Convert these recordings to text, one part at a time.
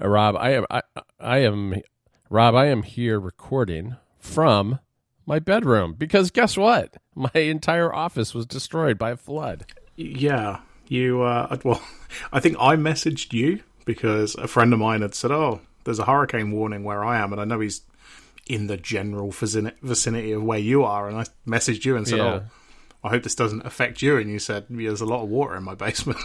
Uh, Rob, I am I, I am Rob, I am here recording from my bedroom because guess what? My entire office was destroyed by a flood. Yeah, you. Uh, well, I think I messaged you because a friend of mine had said, "Oh, there's a hurricane warning where I am," and I know he's in the general vicinity of where you are. And I messaged you and said, yeah. "Oh, I hope this doesn't affect you." And you said, "There's a lot of water in my basement."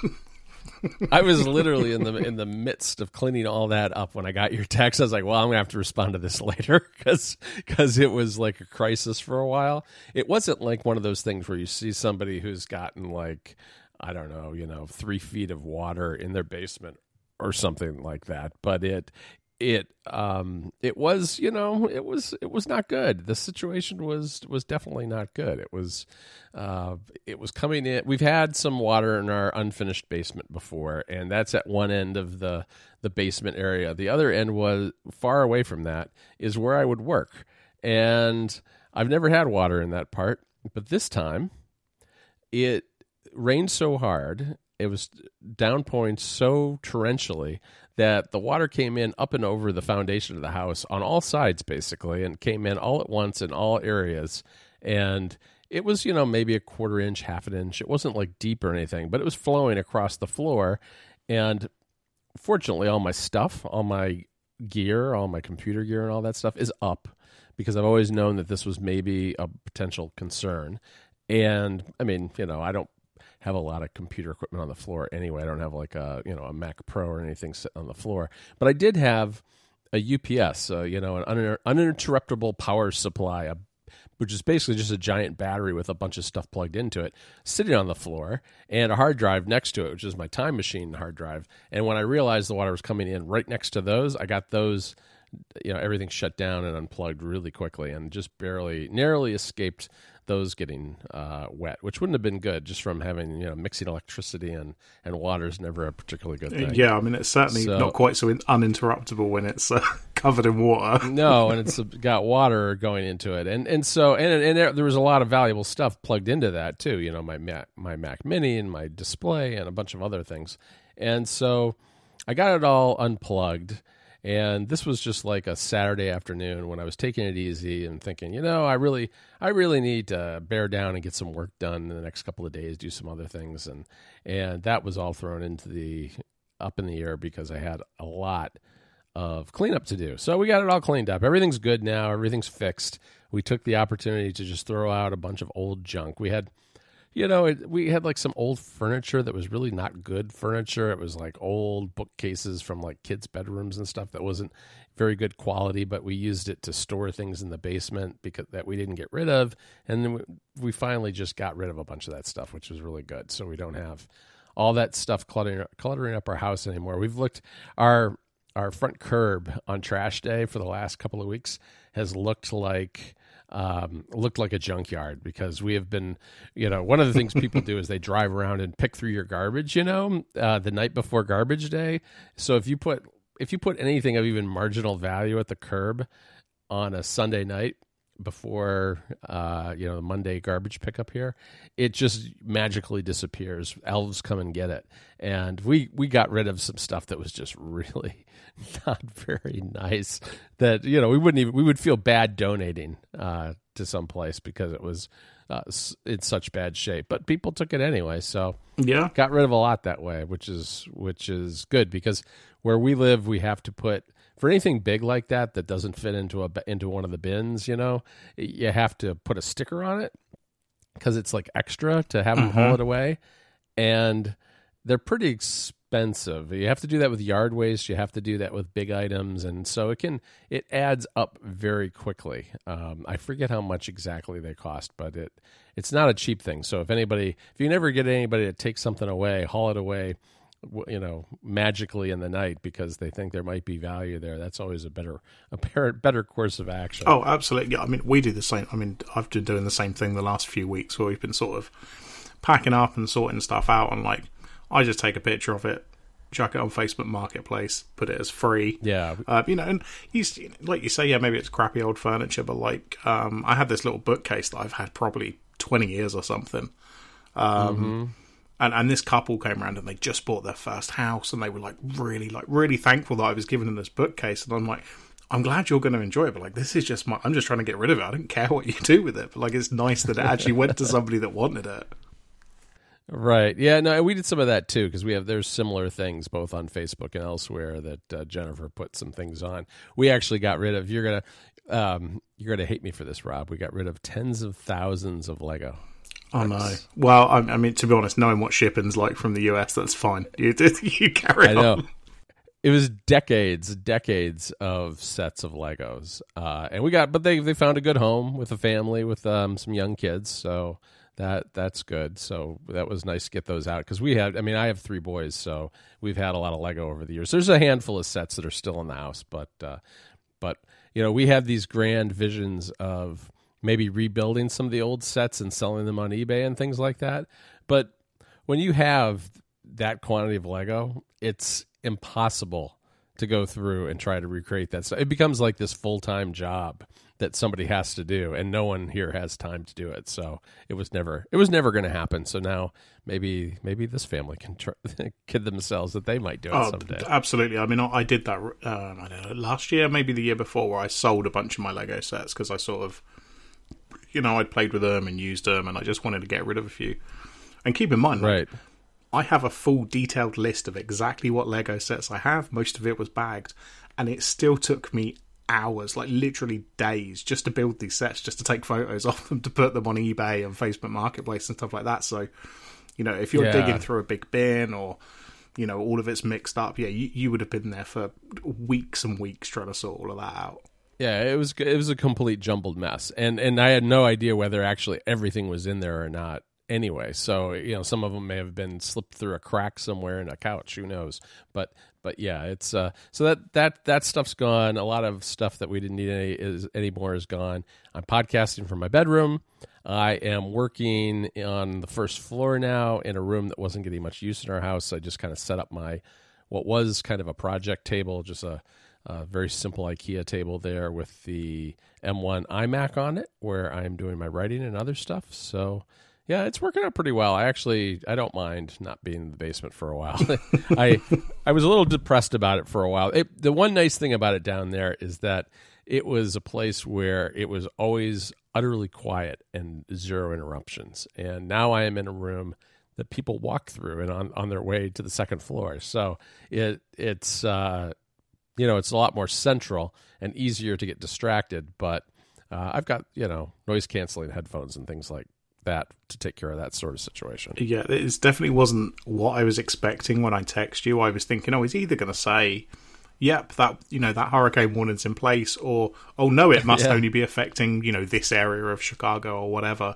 I was literally in the in the midst of cleaning all that up when I got your text. I was like, "Well, I'm gonna have to respond to this later because because it was like a crisis for a while. It wasn't like one of those things where you see somebody who's gotten like I don't know, you know, three feet of water in their basement or something like that. But it it um it was you know it was it was not good. The situation was was definitely not good. It was uh it was coming in we've had some water in our unfinished basement before and that's at one end of the the basement area. The other end was far away from that is where i would work. And i've never had water in that part but this time it rained so hard it was downpouring so torrentially that the water came in up and over the foundation of the house on all sides basically and came in all at once in all areas. And it was you know maybe a quarter inch half an inch. It wasn't like deep or anything but it was flowing across the floor. And fortunately all my stuff all my gear all my computer gear and all that stuff is up because i've always known that this was maybe a potential concern. And i mean you know i don't have a lot of computer equipment on the floor anyway. I don't have like a you know a Mac Pro or anything sitting on the floor, but I did have a UPS, uh, you know, an uninter- uninterruptible power supply, a, which is basically just a giant battery with a bunch of stuff plugged into it, sitting on the floor, and a hard drive next to it, which is my time machine hard drive. And when I realized the water was coming in right next to those, I got those you know everything shut down and unplugged really quickly and just barely narrowly escaped those getting uh, wet, which wouldn't have been good just from having you know mixing electricity and and water is never a particularly good thing. Yeah, I mean it's certainly so, not quite so uninterruptible when it's uh, covered in water. no, and it's got water going into it, and and so and and there was a lot of valuable stuff plugged into that too. You know, my Mac, my Mac Mini and my display and a bunch of other things, and so I got it all unplugged and this was just like a Saturday afternoon when I was taking it easy and thinking, you know, I really, I really need to bear down and get some work done in the next couple of days, do some other things, and and that was all thrown into the up in the air because I had a lot of cleanup to do. So we got it all cleaned up. Everything's good now. Everything's fixed. We took the opportunity to just throw out a bunch of old junk. We had you know, it, we had like some old furniture that was really not good furniture. It was like old bookcases from like kids' bedrooms and stuff that wasn't very good quality, but we used it to store things in the basement because that we didn't get rid of, and then we, we finally just got rid of a bunch of that stuff, which was really good. So we don't have all that stuff cluttering cluttering up our house anymore. We've looked our our front curb on trash day for the last couple of weeks has looked like um, looked like a junkyard because we have been, you know, one of the things people do is they drive around and pick through your garbage, you know, uh, the night before garbage day. So if you put if you put anything of even marginal value at the curb on a Sunday night, before uh, you know the Monday garbage pickup here, it just magically disappears. Elves come and get it, and we we got rid of some stuff that was just really not very nice. That you know we wouldn't even we would feel bad donating uh, to some place because it was uh, in such bad shape. But people took it anyway, so yeah, got rid of a lot that way, which is which is good because where we live, we have to put for anything big like that that doesn't fit into a into one of the bins, you know, you have to put a sticker on it because it's like extra to have them mm-hmm. haul it away, and they're pretty expensive. You have to do that with yard waste. You have to do that with big items, and so it can it adds up very quickly. Um, I forget how much exactly they cost, but it it's not a cheap thing. So if anybody, if you never get anybody to take something away, haul it away you know magically in the night because they think there might be value there. That's always a better a better course of action. Oh absolutely. Yeah, i mean we do the same i mean i've been doing the same thing the last few weeks where we've been sort of packing up and sorting stuff out and like i just take a picture of it chuck it on facebook marketplace put it as free. Yeah. Uh, you know and you like you say yeah maybe it's crappy old furniture but like um, i had this little bookcase that i've had probably 20 years or something. Um, mm-hmm and and this couple came around and they just bought their first house and they were like really like really thankful that I was giving them this bookcase and I'm like I'm glad you're going to enjoy it but like this is just my I'm just trying to get rid of it I don't care what you do with it but like it's nice that it actually went to somebody that wanted it Right. Yeah. No, we did some of that too because we have there's similar things both on Facebook and elsewhere that uh, Jennifer put some things on. We actually got rid of. You're gonna um, you're gonna hate me for this, Rob. We got rid of tens of thousands of Lego. Oh know. Well, I, I, mean, to be honest, knowing what shipping's like from the US, that's fine. You, you carry I know. on. It was decades, decades of sets of Legos, uh, and we got. But they they found a good home with a family with um, some young kids, so that that's good. So that was nice to get those out because we had. I mean, I have three boys, so we've had a lot of Lego over the years. There's a handful of sets that are still in the house, but uh, but you know, we have these grand visions of maybe rebuilding some of the old sets and selling them on eBay and things like that. But when you have that quantity of Lego, it's impossible to go through and try to recreate that. So it becomes like this full time job that somebody has to do, and no one here has time to do it. So it was never it was never going to happen. So now maybe maybe this family can try, kid themselves that they might do it Oh, someday. absolutely. I mean, I I did that um, I don't know, last year, maybe the year before, where I sold a bunch of my Lego sets because I sort of, you know, I'd played with them and used them, and I just wanted to get rid of a few. And keep in mind, like, Right. I have a full detailed list of exactly what Lego sets I have. Most of it was bagged, and it still took me hours, like literally days, just to build these sets, just to take photos of them, to put them on eBay and Facebook Marketplace and stuff like that. So, you know, if you're Yeah. digging through a big bin or you know all of it's mixed up, yeah, you, you would have been there for weeks and weeks trying to sort all of that out. Yeah, it was it was a complete jumbled mess, and and I had no idea whether actually everything was in there or not. Anyway, so you know, some of them may have been slipped through a crack somewhere in a couch. Who knows? But but yeah, it's uh, so that that that stuff's gone. A lot of stuff that we didn't need any is anymore is gone. I'm podcasting from my bedroom. I am working on the first floor now in a room that wasn't getting much use in our house. I just kind of set up my what was kind of a project table, just a, a very simple IKEA table there with the M1 iMac on it, where I'm doing my writing and other stuff. So, yeah, it's working out pretty well. I actually I don't mind not being in the basement for a while. I I was a little depressed about it for a while. It, the one nice thing about it down there is that it was a place where it was always utterly quiet and zero interruptions. And now I am in a room that people walk through and on, on their way to the second floor. So it it's uh, you know it's a lot more central and easier to get distracted. But uh, I've got you know noise canceling headphones and things like that to take care of that sort of situation. Yeah, it definitely wasn't what I was expecting when I text you. I was thinking, oh, he's either going to say, "Yep, that you know that hurricane warning's in place," or "Oh no, it must Yeah. only be affecting you know this area of Chicago or whatever."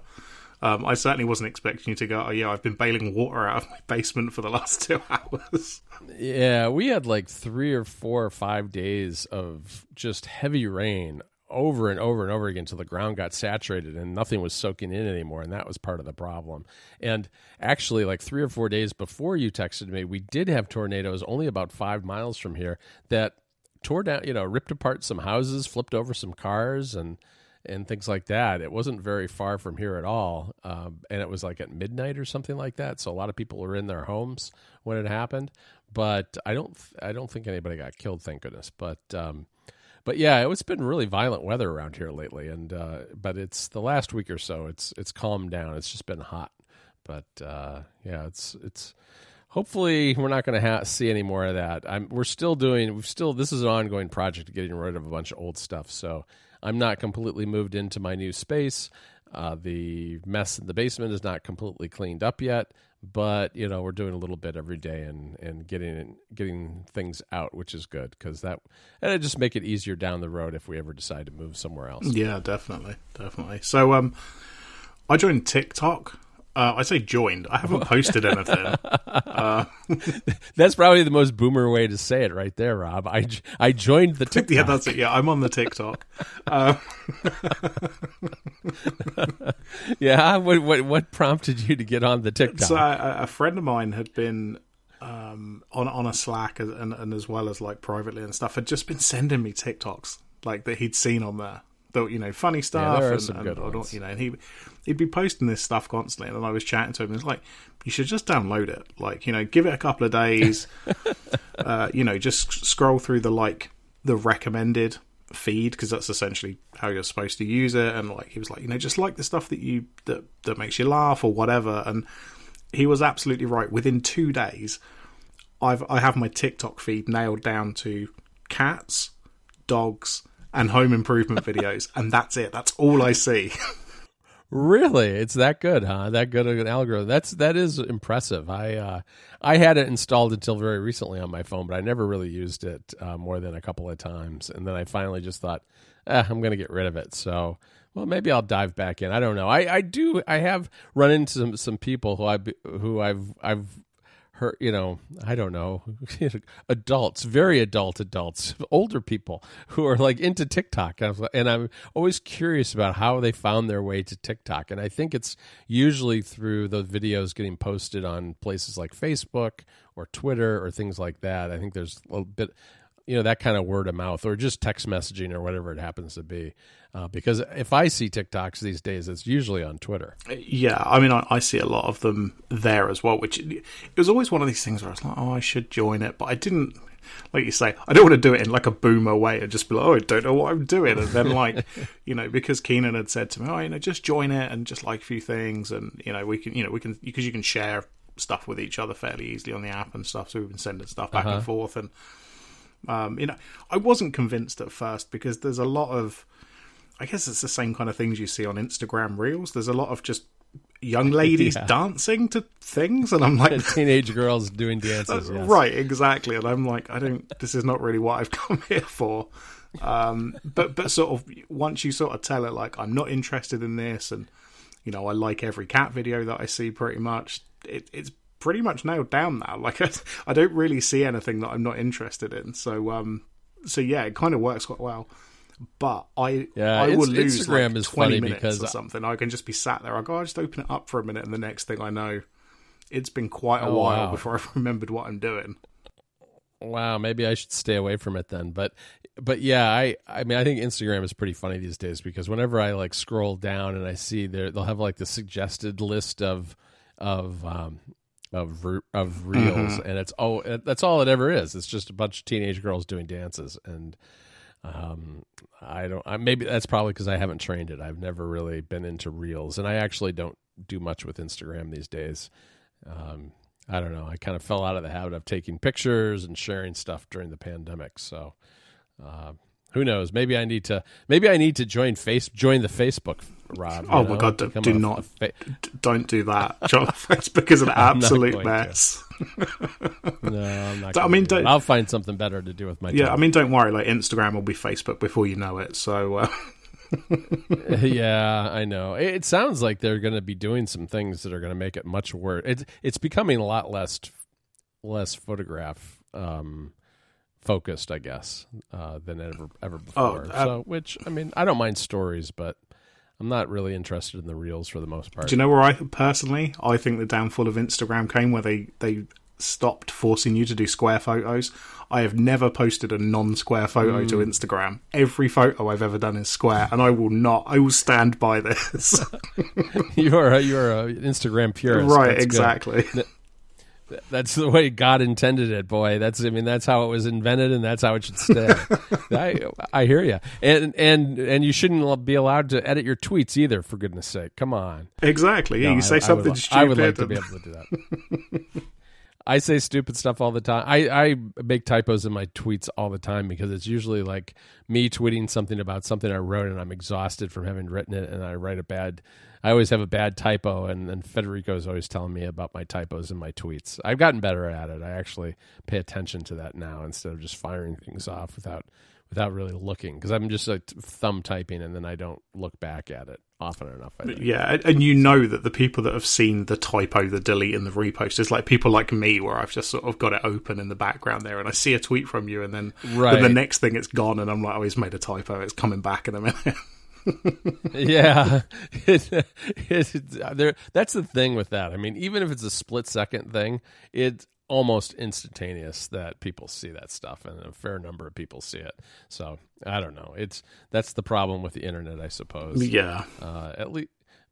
Um, I certainly wasn't expecting you to go, "Oh yeah, I've been bailing water out of my basement for the last two hours." Yeah, we had like three or four or five days of just heavy rain over and over and over again until the ground got saturated and nothing was soaking in anymore. And that was part of the problem. And actually, like three or four days before you texted me, we did have tornadoes only about five miles from here that tore down, you know, ripped apart some houses, flipped over some cars, and and things like that. It wasn't very far from here at all, um, and it was like at midnight or something like that. So a lot of people were in their homes when it happened. But I don't, I don't think anybody got killed, thank goodness. But um, but yeah, it's been really violent weather around here lately, and uh, but it's the last week or so. It's it's calmed down. It's just been hot, but uh, yeah, it's it's. Hopefully, we're not going to ha- see any more of that. I'm, we're still doing. We've still. This is an ongoing project, getting rid of a bunch of old stuff. So I'm not completely moved into my new space. Uh, the mess in the basement is not completely cleaned up yet, but you know we're doing a little bit every day and and getting getting things out, which is good because that and it just make it easier down the road if we ever decide to move somewhere else. Yeah, definitely, definitely. So, um, I joined TikTok. Uh, I say joined. I haven't posted anything. That's probably the most boomer way to say it, right there, Rob. I, I joined the TikTok. yeah, that's it. Yeah, I'm on the TikTok. Uh, yeah. What, what what prompted you to get on the TikTok? So a, a friend of mine had been um, on on a Slack and, and, and as well as like privately and stuff had just been sending me TikToks like that he'd seen on there. The you know funny stuff. are and, and- good and, ones. You know, and he he'd be posting this stuff constantly, and I was chatting to him. and It's like you should just download it. Like you know, give it a couple of days. uh, you know, just scroll through the like the recommended feed because that's essentially how you're supposed to use it. And like he was like, you know, just like the stuff that you that that makes you laugh or whatever. And he was absolutely right. Within two days, I've I have my TikTok feed nailed down to cats, dogs, and home improvement videos, and that's it. That's all I see. Really, it's that good, huh? That good of an algorithm. That's that is impressive. I uh, I had it installed until very recently on my phone, but I never really used it uh, more than a couple of times. And then I finally just thought, eh, I'm going to get rid of it. So, well, maybe I'll dive back in. I don't know. I, I do. I have run into some, some people who I who I've I've heard. You know, I don't know, adults, very adult adults, older people who are like into TikTok, and was, and i'm always curious about how they found their way to TikTok. And I think it's usually through those videos getting posted on places like Facebook or Twitter or things like that. I think there's a little bit you know that kind of word of mouth or just text messaging or whatever it happens to be uh, because if i see tiktoks these days it's usually on twitter Yeah, I mean, I, I see a lot of them there as well. Which it was always one of these things where I was like, oh, I should join it, but I didn't. Like you say, I don't want to do it in like a boomer way and just be like, oh, I don't know what I'm doing. And then, like, you know, because Keenan had said to me, oh, you know, just join it and just like a few things, and you know, we can, you know, we can because you can share stuff with each other fairly easily on the app and stuff. So we've been sending stuff back and forth, and um, you know, I wasn't convinced at first because there's a lot of I guess it's the same kind of things you see on Instagram Reels. There's a lot of just young ladies Yeah. dancing to things, and I'm like, teenage girls doing dances yes. right, exactly. And I'm like, I don't. This is not really what I've come here for. Um, but but sort of once you sort of tell it like I'm not interested in this, and you know I like every cat video that I see pretty much. It, it's pretty much nailed down now. Like I, I don't really see anything that I'm not interested in. So um, so yeah, it kind of works quite well. But I Yeah, I will lose Instagram like is 20 funny minutes because or something. I can just be sat there. I go, I just open it up for a minute, and the next thing I know, it's been quite a Oh, while wow. before I've remembered what I'm doing. wow maybe i should stay away from it then but but yeah i i mean i think instagram is pretty funny these days because whenever i like scroll down and i see there they'll have like the suggested list of of um of re- of reels and it's oh that's all it ever is. It's just a bunch of teenage girls doing dances and um i don't i maybe that's probably because i haven't trained it. I've never really been into reels and i actually don't do much with instagram these days. Um i don't know. I kind of fell out of the habit of taking pictures and sharing stuff during the pandemic so uh, who knows maybe i need to maybe i need to join face join the facebook rob Oh my? God, do a- not. fa- don't do that. John Facebook is an absolute mess. no i'm not I mean, do don't- i'll find something better to do with my Yeah, time. I mean, don't worry. Like Instagram will be Facebook before you know it. So uh, yeah, I know. It, it sounds like they're going to be doing some things that are going to make it much worse. It's it's becoming a lot less less photograph um, focused, I guess, uh, than ever ever before. uh, so, which I mean, I don't mind stories, but I'm not really interested in the reels for the most part. do you know where I personally I think the downfall of Instagram came where they they stopped forcing you to do square photos. I have never posted a non-square photo to Hmm. Instagram. Every photo I've ever done is square, and I will not. I will stand by this. you're a, you're a Instagram purist, right? That's good. That's the way God intended it, boy. That's I mean that's how it was invented, and that's how it should stay. I I hear you, and and and you shouldn't be allowed to edit your tweets either. For goodness sake, come on. Exactly. Yeah, No, you I- say I something would, li- stupid. I would like to be able to do that. I say stupid stuff all the time. I, I make typos in my tweets all the time because it's usually like me tweeting something about something I wrote and I'm exhausted from having written it and I write a bad I always have a bad typo and then Federico's always telling me about my typos in my tweets. I've gotten better at it. I actually pay attention to that now instead of just firing things off without without really looking because I'm just like thumb typing and then I don't look back at it often enough. I think. Yeah, and- and you know that the people that have seen the typo, the delete, and the repost is like people like me, where I've just sort of got it open in the background there, and I see a tweet from you, and then Right. then the next thing it's gone, and I'm like, oh, he's made a typo, it's coming back in a minute. yeah it, it, there that's the thing with that i mean even if it's a split second thing it almost instantaneous that people see that stuff, and a fair number of people see it. So I don't know. It's that's the problem with the internet, I suppose. Yeah. Uh, at least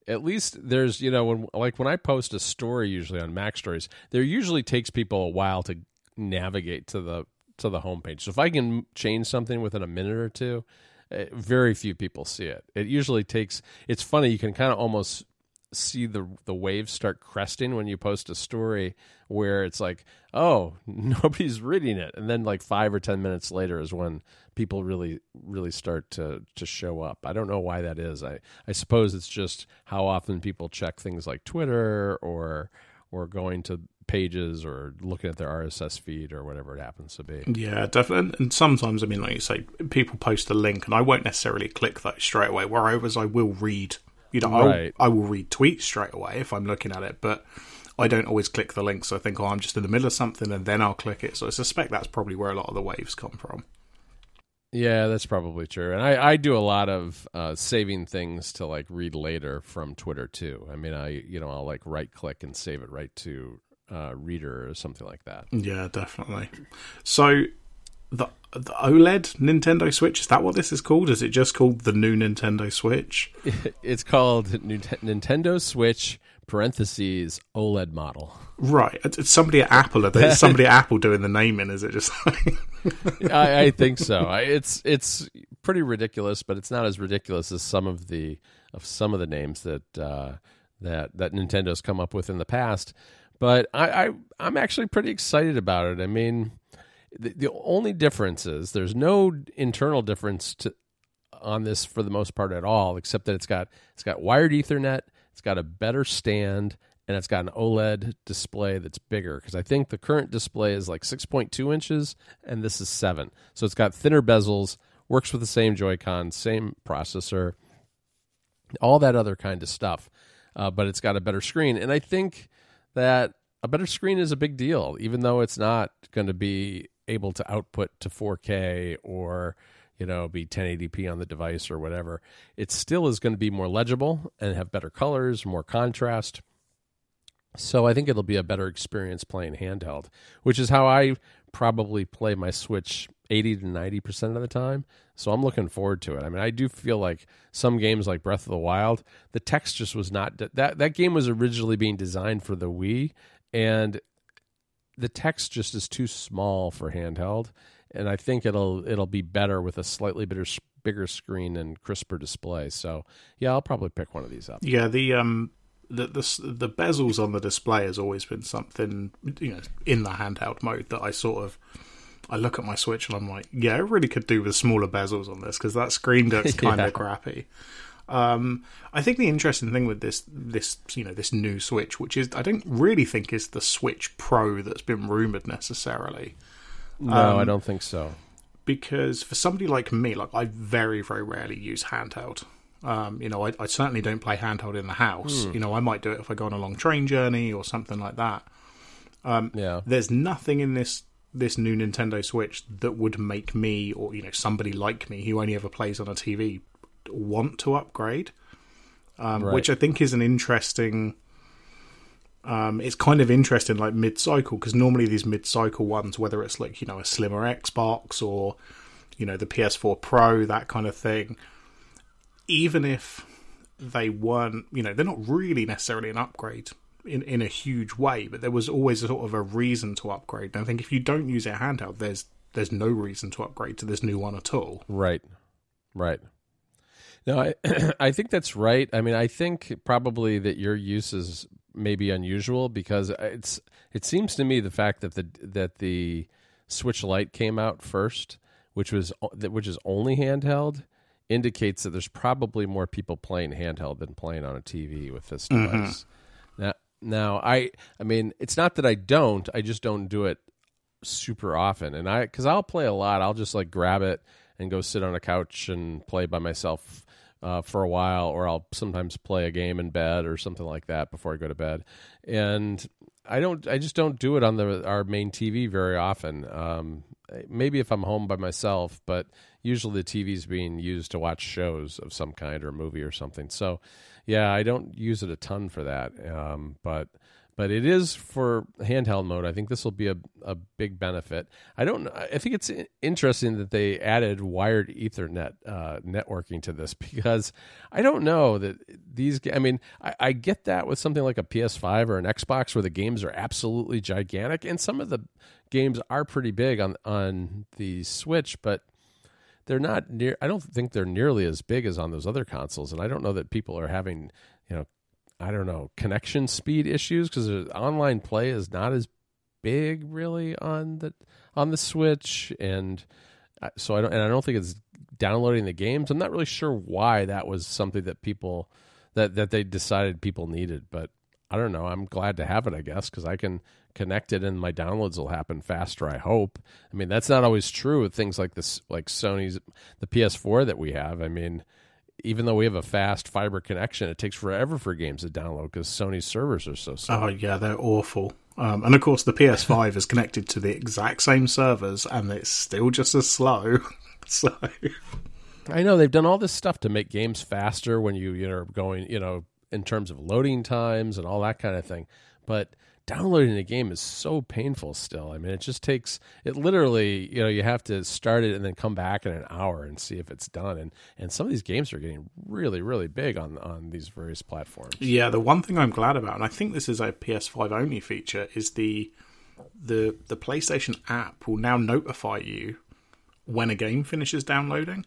at least there's you know when like when I post a story usually on MacStories, there usually takes people a while to navigate to the to the homepage. So if I can change something within a minute or two, uh, very few people see it. It usually takes. It's funny. You can kind of almost see the the waves start cresting when you post a story where it's like, oh, nobody's reading it, and then like five or ten minutes later is when people really really start to to show up. I don't know why that is. I I suppose it's just how often people check things like Twitter or or going to pages or looking at their RSS feed or whatever it happens to be. Yeah, definitely. And sometimes, I mean, like you say, people post a link, and I won't necessarily click that straight away. Whereas I will read, you know, Right. I'll, I will read tweets straight away if I'm looking at it, but I don't always click the links. I think, oh, I'm just in the middle of something, and then I'll click it. So I suspect that's probably where a lot of the waves come from. Yeah, that's probably true. And I, I do a lot of uh, saving things to like read later from Twitter too. I mean, I you know I'll like right click and save it right to uh, Reader or something like that. Yeah, definitely. So the the OLED Nintendo Switch is that what this is called? Is it just called the new Nintendo Switch? it's called Nintendo Switch parentheses OLED model. Right. It's somebody at Apple. It's somebody at Apple doing the naming. Is it just like I, I think so. It's it's pretty ridiculous, but it's not as ridiculous as some of the of some of the names that uh, that that Nintendo's come up with in the past. But I, I I'm actually pretty excited about it. I mean, the, the only difference is there's no internal difference to on this for the most part at all, except that it's got it's got wired Ethernet, it's got a better stand, and it's got an OLED display that's bigger. Because I think the current display is like 6.2 inches, and this is seven, so it's got thinner bezels, works with the same Joy-Con, same processor, all that other kind of stuff. Uh, but it's got a better screen, and I think that a better screen is a big deal, even though it's not going to be able to output to 4K or you know be 1080p on the device or whatever. It still is going to be more legible and have better colors, more contrast. So I think it'll be a better experience playing handheld, which is how I probably play my Switch 80 to 90% of the time. So I'm looking forward to it. I mean, I do feel like some games like Breath of the Wild, the text just was not that that game was originally being designed for the Wii and the text just is too small for handheld and I think it'll it'll be better with a slightly bigger bigger screen and crisper display. So, yeah, I'll probably pick one of these up. Yeah, the um the the the bezels on the display has always been something you know in the handheld mode that I sort of I look at my Switch and I'm like, yeah, I really could do with smaller bezels on this because that screen looks kind of Yeah. crappy. Um, I think the interesting thing with this this you know this new Switch, which is I don't really think is the Switch Pro that's been rumored necessarily, No, I don't think so. because for somebody like me, like I very very rarely use handheld. Um, you know, I, I certainly don't play handheld in the house. You know, I might do it if I go on a long train journey or something like that. Yeah. There's nothing in this this new Nintendo Switch that would make me or you know somebody like me who only ever plays on a TV want to upgrade. Um, Right. Which I think is an interesting. Um, it's kind of interesting, like mid cycle, because normally these mid cycle ones, whether it's like you know a slimmer Xbox or you know the PS4 Pro, that kind of thing, even if they weren't, you know, they're not really necessarily an upgrade in, in a huge way, but there was always a sort of a reason to upgrade. And I think if you don't use it handheld, there's there's no reason to upgrade to this new one at all. Right. Right. No, I I think that's right. I mean, I think probably that your use is maybe unusual because it's it seems to me the fact that the that the Switch Lite came out first, which was which is only handheld, indicates that there's probably more people playing handheld than playing on a TV with this mm-hmm. device. Now, now I I mean, it's not that I don't, I just don't do it super often and i because i'll play a lot i'll just like grab it and go sit on a couch and play by myself uh, for a while or i'll sometimes play a game in bed or something like that before i go to bed. And i don't i just don't do it on the our main tv very often. Um, maybe if i'm home by myself but usually the tv's being used to watch shows of some kind or a movie or something. So yeah i don't use it a ton for that. Um, but but it is for handheld mode. I think this will be a, a big benefit. I don't. I think it's interesting that they added wired Ethernet uh, networking to this because I don't know that these. I mean, I, I get that with something like a PS5 or an Xbox where the games are absolutely gigantic, and some of the games are pretty big on on the Switch, but they're not near. I don't think they're nearly as big as on those other consoles, and I don't know that people are having you know I don't know connection speed issues because online play is not as big really on the on the Switch, and so I don't and I don't think it's downloading the games. I'm not really sure why that was something that people that that they decided people needed, but I don't know. I'm glad to have it, I guess, because I can connect it and my downloads will happen faster. I hope. I mean, that's not always true with things like this, like Sony's the PS4 that we have. I mean even though we have a fast fiber connection, it takes forever for games to download because Sony's servers are so slow. Oh yeah, they're awful. Um, and of course, the PS5 is connected to the exact same servers, and it's still just as slow. so I know they've done all this stuff to make games faster when you you know going you know in terms of loading times and all that kind of thing, but downloading a game is so painful still. I mean, it just takes it literally, you know, you have to start it and then come back in an hour and see if it's done. And and some of these games are getting really really big on on these various platforms. Yeah, the one thing I'm glad about and I think this is a PS5 only feature is the the the PlayStation app will now notify you when a game finishes downloading.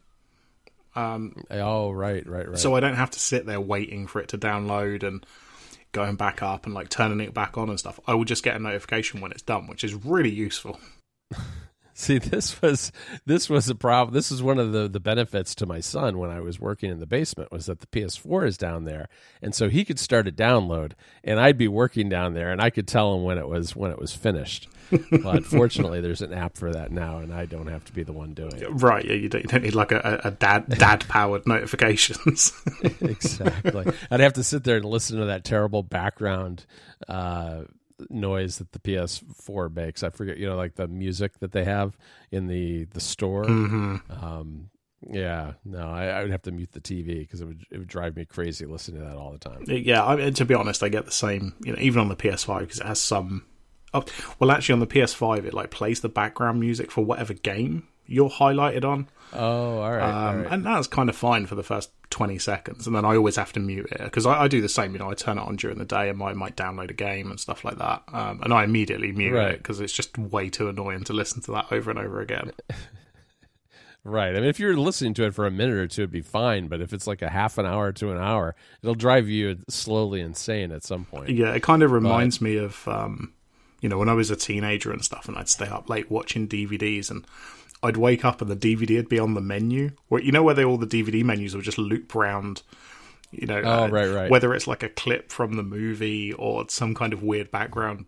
Um, oh right, right, right. So I don't have to sit there waiting for it to download and going back up and like turning it back on and stuff. I will just get a notification when it's done, which is really useful. See, this was this was a problem. This is one of the the benefits to my son when I was working in the basement was that the PS4 is down there, and so he could start a download, and I'd be working down there, and I could tell him when it was when it was finished. but fortunately, there's an app for that now, and I don't have to be the one doing it. Right? Yeah, you don't, you don't need like a, a dad dad powered notifications. exactly. I'd have to sit there and listen to that terrible background. Uh, noise that the PS4 makes. I forget, you know, like the music that they have in the the store. Mm-hmm. Um, yeah, no, I, I, would have to mute the TV because it would it would drive me crazy listening to that all the time. Yeah, I mean, to be honest, I get the same. You know, even on the PS5 because it has some. Oh, well, actually, on the PS5, it like plays the background music for whatever game you're highlighted on. Oh, all right, um, all right. And that's kind of fine for the first 20 seconds. And then I always have to mute it because I, I, do the same. You know, I turn it on during the day and I might download a game and stuff like that. Um, and I immediately mute right. it because it's just way too annoying to listen to that over and over again. Right. I mean, if you're listening to it for a minute or two, it'd be fine. But if it's like a half an hour to an hour, it'll drive you slowly insane at some point. Yeah, it kind of reminds but... me of, um, you know, when I was a teenager and stuff, and I'd stay up late watching DVDs, and I'd wake up and the DVD would be on the menu. Where you know where they, all the DVD menus would just loop round. You know, oh, uh, right, right. whether it's like a clip from the movie or some kind of weird background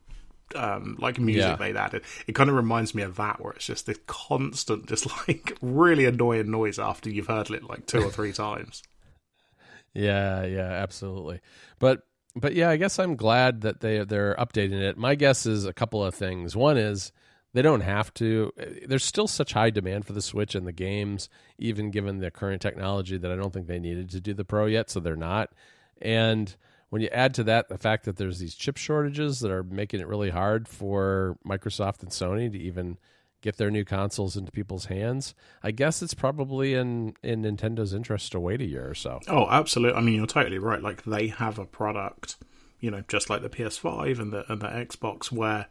um, like music yeah. they'd added. It kind of reminds me of that, where it's just this constant, just like really annoying noise after you've heard it like two or three times. Yeah, yeah, absolutely. But but yeah, I guess I'm glad that they they're updating it. My guess is a couple of things. One is they don't have to. Uh, there's still such high demand for the Switch and the games, even given the current technology, that I don't think they needed to do the Pro yet, so they're not. And when you add to that the fact that there's these chip shortages that are making it really hard for Microsoft and Sony to even get their new consoles into people's hands, I guess it's probably in in Nintendo's interest to wait a year or so. Oh, absolutely. I mean, you're totally right. Like they have a product, you know, just like the PS5 and the and the Xbox, where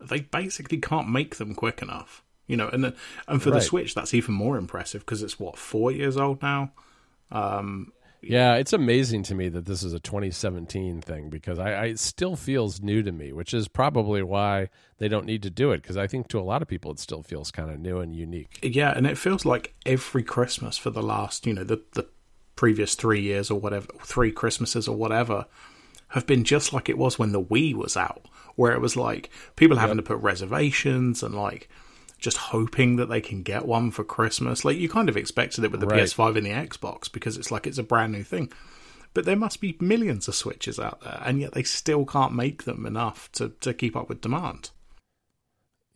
they basically can't make them quick enough. You know, and and for right. the Switch, that's even more impressive because it's what four years old now. Um, yeah, it's amazing to me that this is a 2017 thing because I, I, it still feels new to me, which is probably why they don't need to do it because I think to a lot of people it still feels kind of new and unique. Yeah, and it feels like every Christmas for the last, you know, the the previous three years or whatever, three Christmases or whatever, have been just like it was when the Wii was out, where it was like people having yep. to put reservations and like just hoping that they can get one for Christmas. Like you kind of expected it with the right. PS5 and the Xbox because it's like it's a brand new thing. But there must be millions of Switches out there, and yet they still can't make them enough to, to keep up with demand.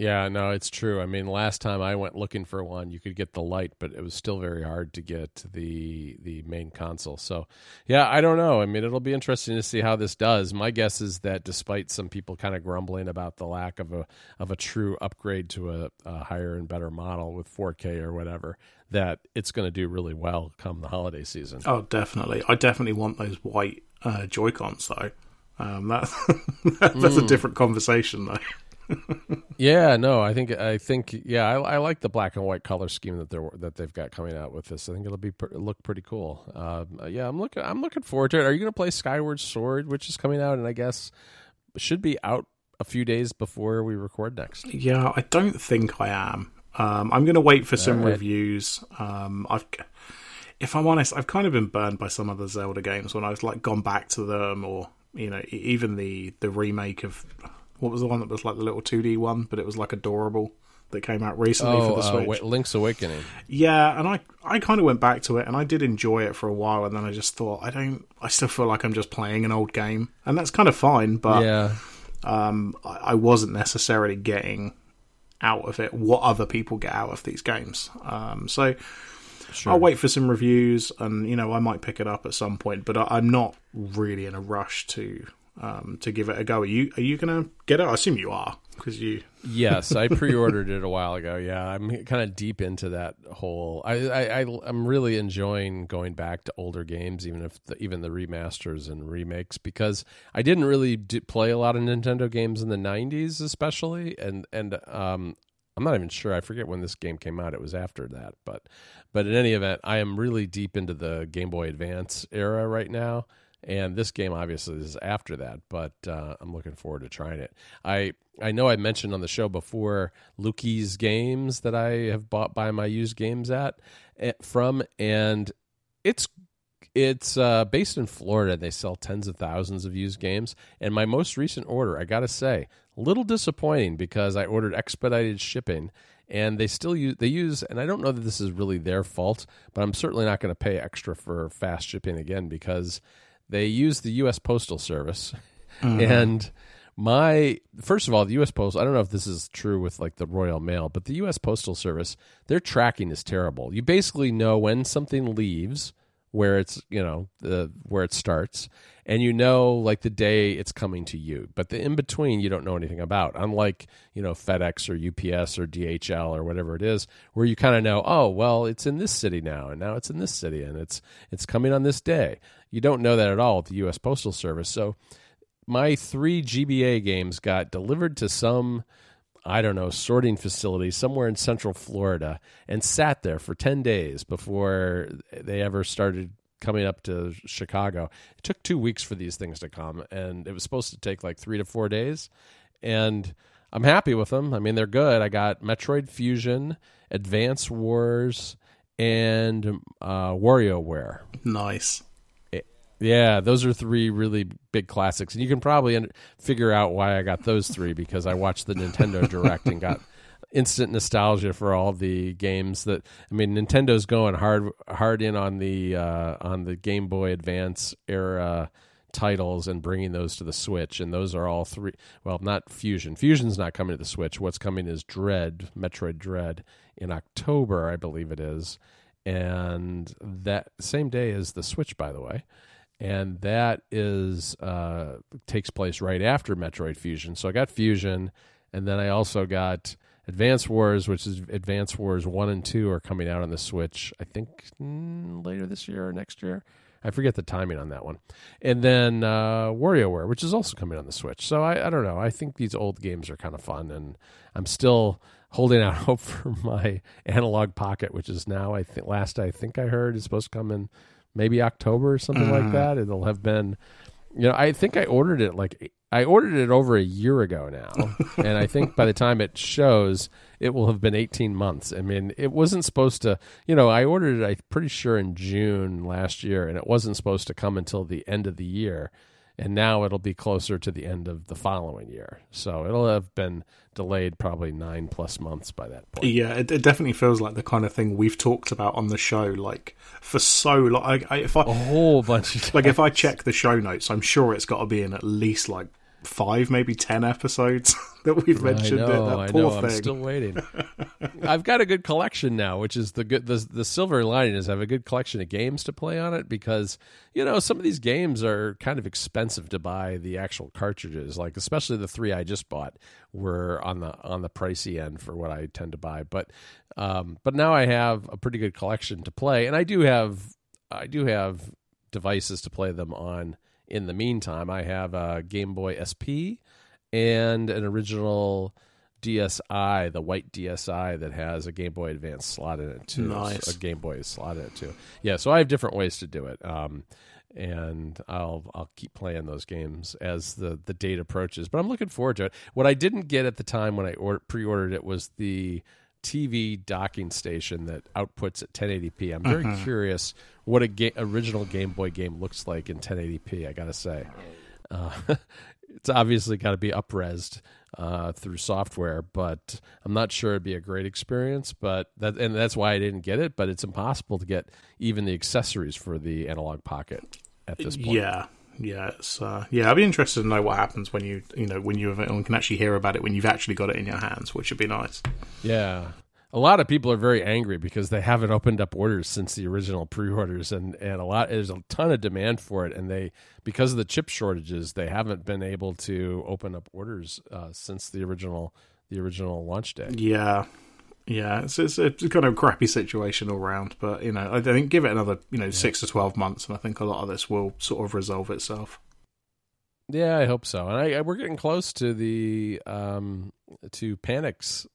Yeah, no, it's true. I mean, last time I went looking for one, you could get the Lite, but it was still very hard to get the the main console. So, yeah, I don't know. I mean, it'll be interesting to see how this does. My guess is that despite some people kind of grumbling about the lack of a of a true upgrade to a, a higher and better model with 4K or whatever, that it's going to do really well come the holiday season. Oh, definitely. I definitely want those white uh, Joy Cons though. Um, that, that's mm. a different conversation though yeah, no, I think I think yeah, I, I, like the black and white color scheme that they're that they've got coming out with this. I think it'll be look pretty cool. Uh, yeah, I'm looking I'm looking forward to it. Are you going to play Skyward Sword, which is coming out, and I guess should be out a few days before we record next? Yeah, I don't think I am. Um, I'm going to wait for some right. reviews. Um, I've if I'm honest, I've kind of been burned by some of the Zelda games when I've like gone back to them, or you know, even the the remake of what was the one that was like the little 2D one, but it was like adorable that came out recently oh, for the uh, Switch? Uh, Link's Awakening. Yeah, and I I kind of went back to it and I did enjoy it for a while, and then I just thought I don't. I still feel like I'm just playing an old game, and that's kind of fine. But yeah, um, I, I wasn't necessarily getting out of it what other people get out of these games. Um, so. Sure. I'll wait for some reviews, and you know I might pick it up at some point. But I, am not really in a rush to um, to give it a go. Are you are you gonna get it? I assume you are because you. yes, I pre-ordered it a while ago. Yeah, I'm kind of deep into that whole. I, I, I am really enjoying going back to older games, even if the, even the remasters and remakes, because I didn't really play a lot of Nintendo games in the '90s, especially, and and um. I'm not even sure. I forget when this game came out. It was after that, but but in any event, I am really deep into the Game Boy Advance era right now, and this game obviously is after that, but uh, I'm looking forward to trying it. I I know I mentioned on the show before Lukie's Games that I have bought by my used games at eh, from, and it's it's uh, based in Florida. They sell tens of thousands of used games, and my most recent order, I gotta say, a little disappointing because I ordered expedited shipping and they still use they use and I don't know that this is really their fault, but I'm certainly not going to pay extra for fast shipping again because they use the U.S. Postal Service, mm-hmm. and my first of all, the U.S. Postal. I don't know if this is true with like the Royal Mail, but the U.S. Postal Service, their tracking is terrible. You basically know when something leaves, where it's you know the where it starts, and you know like the day it's coming to you. But the in between you don't know anything about. Unlike you know FedEx or UPS or DHL or whatever it is, where you kind of know, oh well, it's in this city now, and now it's in this city, and it's it's coming on this day. You don't know that at all at the U.S. Postal Service. So my three GBA games got delivered to some. I don't know, sorting facility somewhere in central Florida and sat there for 10 days before they ever started coming up to Chicago. It took two weeks for these things to come, and it was supposed to take like three to four days. And I'm happy with them. I mean, they're good. I got Metroid Fusion, Advance Wars, and uh, WarioWare. Nice. Yeah, those are three really big classics, and you can probably figure out why I got those three because I watched the Nintendo Direct and got instant nostalgia for all the games that I mean Nintendo's going hard hard in on the uh, on the Game Boy Advance era titles and bringing those to the Switch and those are all three well not Fusion. Fusion's not coming to the Switch. What's coming is Dread Metroid Dread in October I believe it is and that same day is the Switch by the way and that is uh, takes place right after Metroid Fusion so I got Fusion and then I also got Advance Wars, which is Advance Wars 1 and 2, are coming out on the Switch, I think mm, later this year or next year. I forget the timing on that one. And then uh, WarioWare, which is also coming on the Switch. So I, I don't know. I think these old games are kind of fun, and I'm still holding out hope for my Analog Pocket, which is now, I think, last I think I heard, is supposed to come in maybe October or something like mm. that. It'll have been, you know, I think I ordered it like I ordered it over a year ago now, and I think by the time it shows, it will have been 18 months. I mean, it wasn't supposed to, you know, I ordered it, I'm pretty sure in June last year, and it wasn't supposed to come until the end of the year. And now it'll be closer to the end of the following year. So it'll have been delayed probably nine plus months by that point. Yeah, it, it definitely feels like the kind of thing we've talked about on the show, like for so long. I, I, if I, a whole bunch of like if I check the show notes, I'm sure it's got to be in at least like five, maybe ten episodes that we've mentioned I know, it. That I poor know. thing. I'm still waiting. I've got a good collection now, which is the good. The, the silver lining is I have a good collection of games to play on it because you know some of these games are kind of expensive to buy the actual cartridges. Like especially the three I just bought were on the on the pricey end for what I tend to buy. But um, but now I have a pretty good collection to play, and I do have I do have devices to play them on. In the meantime, I have a Game Boy SP and an original DSi, the white DSi that has a Game Boy Advance slot in it too. Nice. A Game Boy slot in it too. Yeah, so I have different ways to do it. Um, and I'll I'll keep playing those games as the the date approaches. But I'm looking forward to it. What I didn't get at the time when I or- pre-ordered it was the TV docking station that outputs at 1080p. I'm very curious what a ga- original Game Boy game looks like in 1080p. I gotta say, uh, it's obviously got to be upresed uh, through software, but I'm not sure it'd be a great experience. But that and that's why I didn't get it. But it's impossible to get even the accessories for the Analogue Pocket at this point. Yeah, yeah, it's uh, yeah. I'd be interested to know what happens when you you know when you can actually hear about it when you've actually got it in your hands, which would be nice. Yeah. A lot of people are very angry because they haven't opened up orders since the original pre-orders, and, and a lot there's a ton of demand for it, and they because of the chip shortages, they haven't been able to open up orders uh, since the original the original launch day. Yeah, yeah. It's, it's it's kind of a crappy situation all round, but you know I think give it another you know six to twelve months, and I think a lot of this will sort of resolve itself. Yeah, I hope so. And I, I we're getting close to the um to Panic's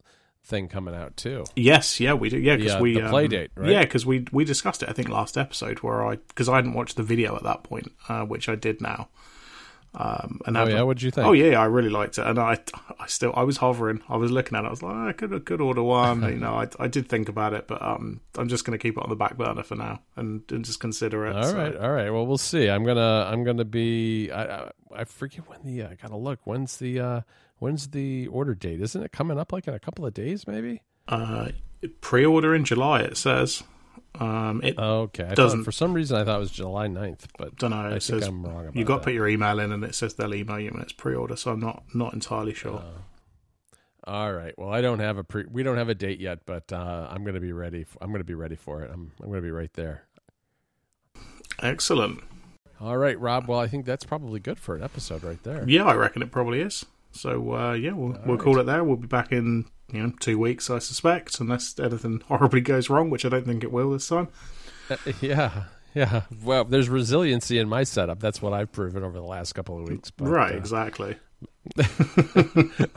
thing coming out too. Yes, yeah, we do. Yeah, because uh, we the um, Playdate, right? Yeah, because we we discussed it. I think last episode where I because I hadn't watched the video at that point, uh, which I did now. Um, and Oh yeah, what'd you think? Oh yeah, I really liked it, and I, I still, I was hovering. I was looking at it. I was like, oh, I could, could order one. you know, I, I did think about it, but um, I'm just going to keep it on the back burner for now and, and just consider it. All so. right, all right. Well, we'll see. I'm gonna, I'm gonna be. I, I, I forget when the. I gotta look. When's the, uh when's the order date? Isn't it coming up like in a couple of days, maybe? Uh, pre-order in July. It says. Um, it Okay. Doesn't- thought, for some reason I thought it was July 9th, but don't know. I It think says I'm wrong about you got to put your email in, and it says they'll email you when it's pre-order. So I'm not not entirely sure. All right. Well, I don't have a pre. We don't have a date yet, but uh, I'm gonna be ready. f- I'm gonna be ready for it. I'm, I'm gonna be right there. Excellent. All right, Rob. Well, I think that's probably good for an episode right there. Yeah, I reckon it probably is. So uh, yeah, we'll we'll call it there. We'll be back in you know two weeks, I suspect, unless anything horribly goes wrong, which I don't think it will this time. Uh, yeah. Yeah. Well, there's resiliency in my setup. That's what I've proven over the last couple of weeks. But, right, uh, exactly.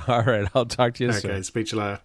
all right. I'll talk to you soon. Okay, speak to you later.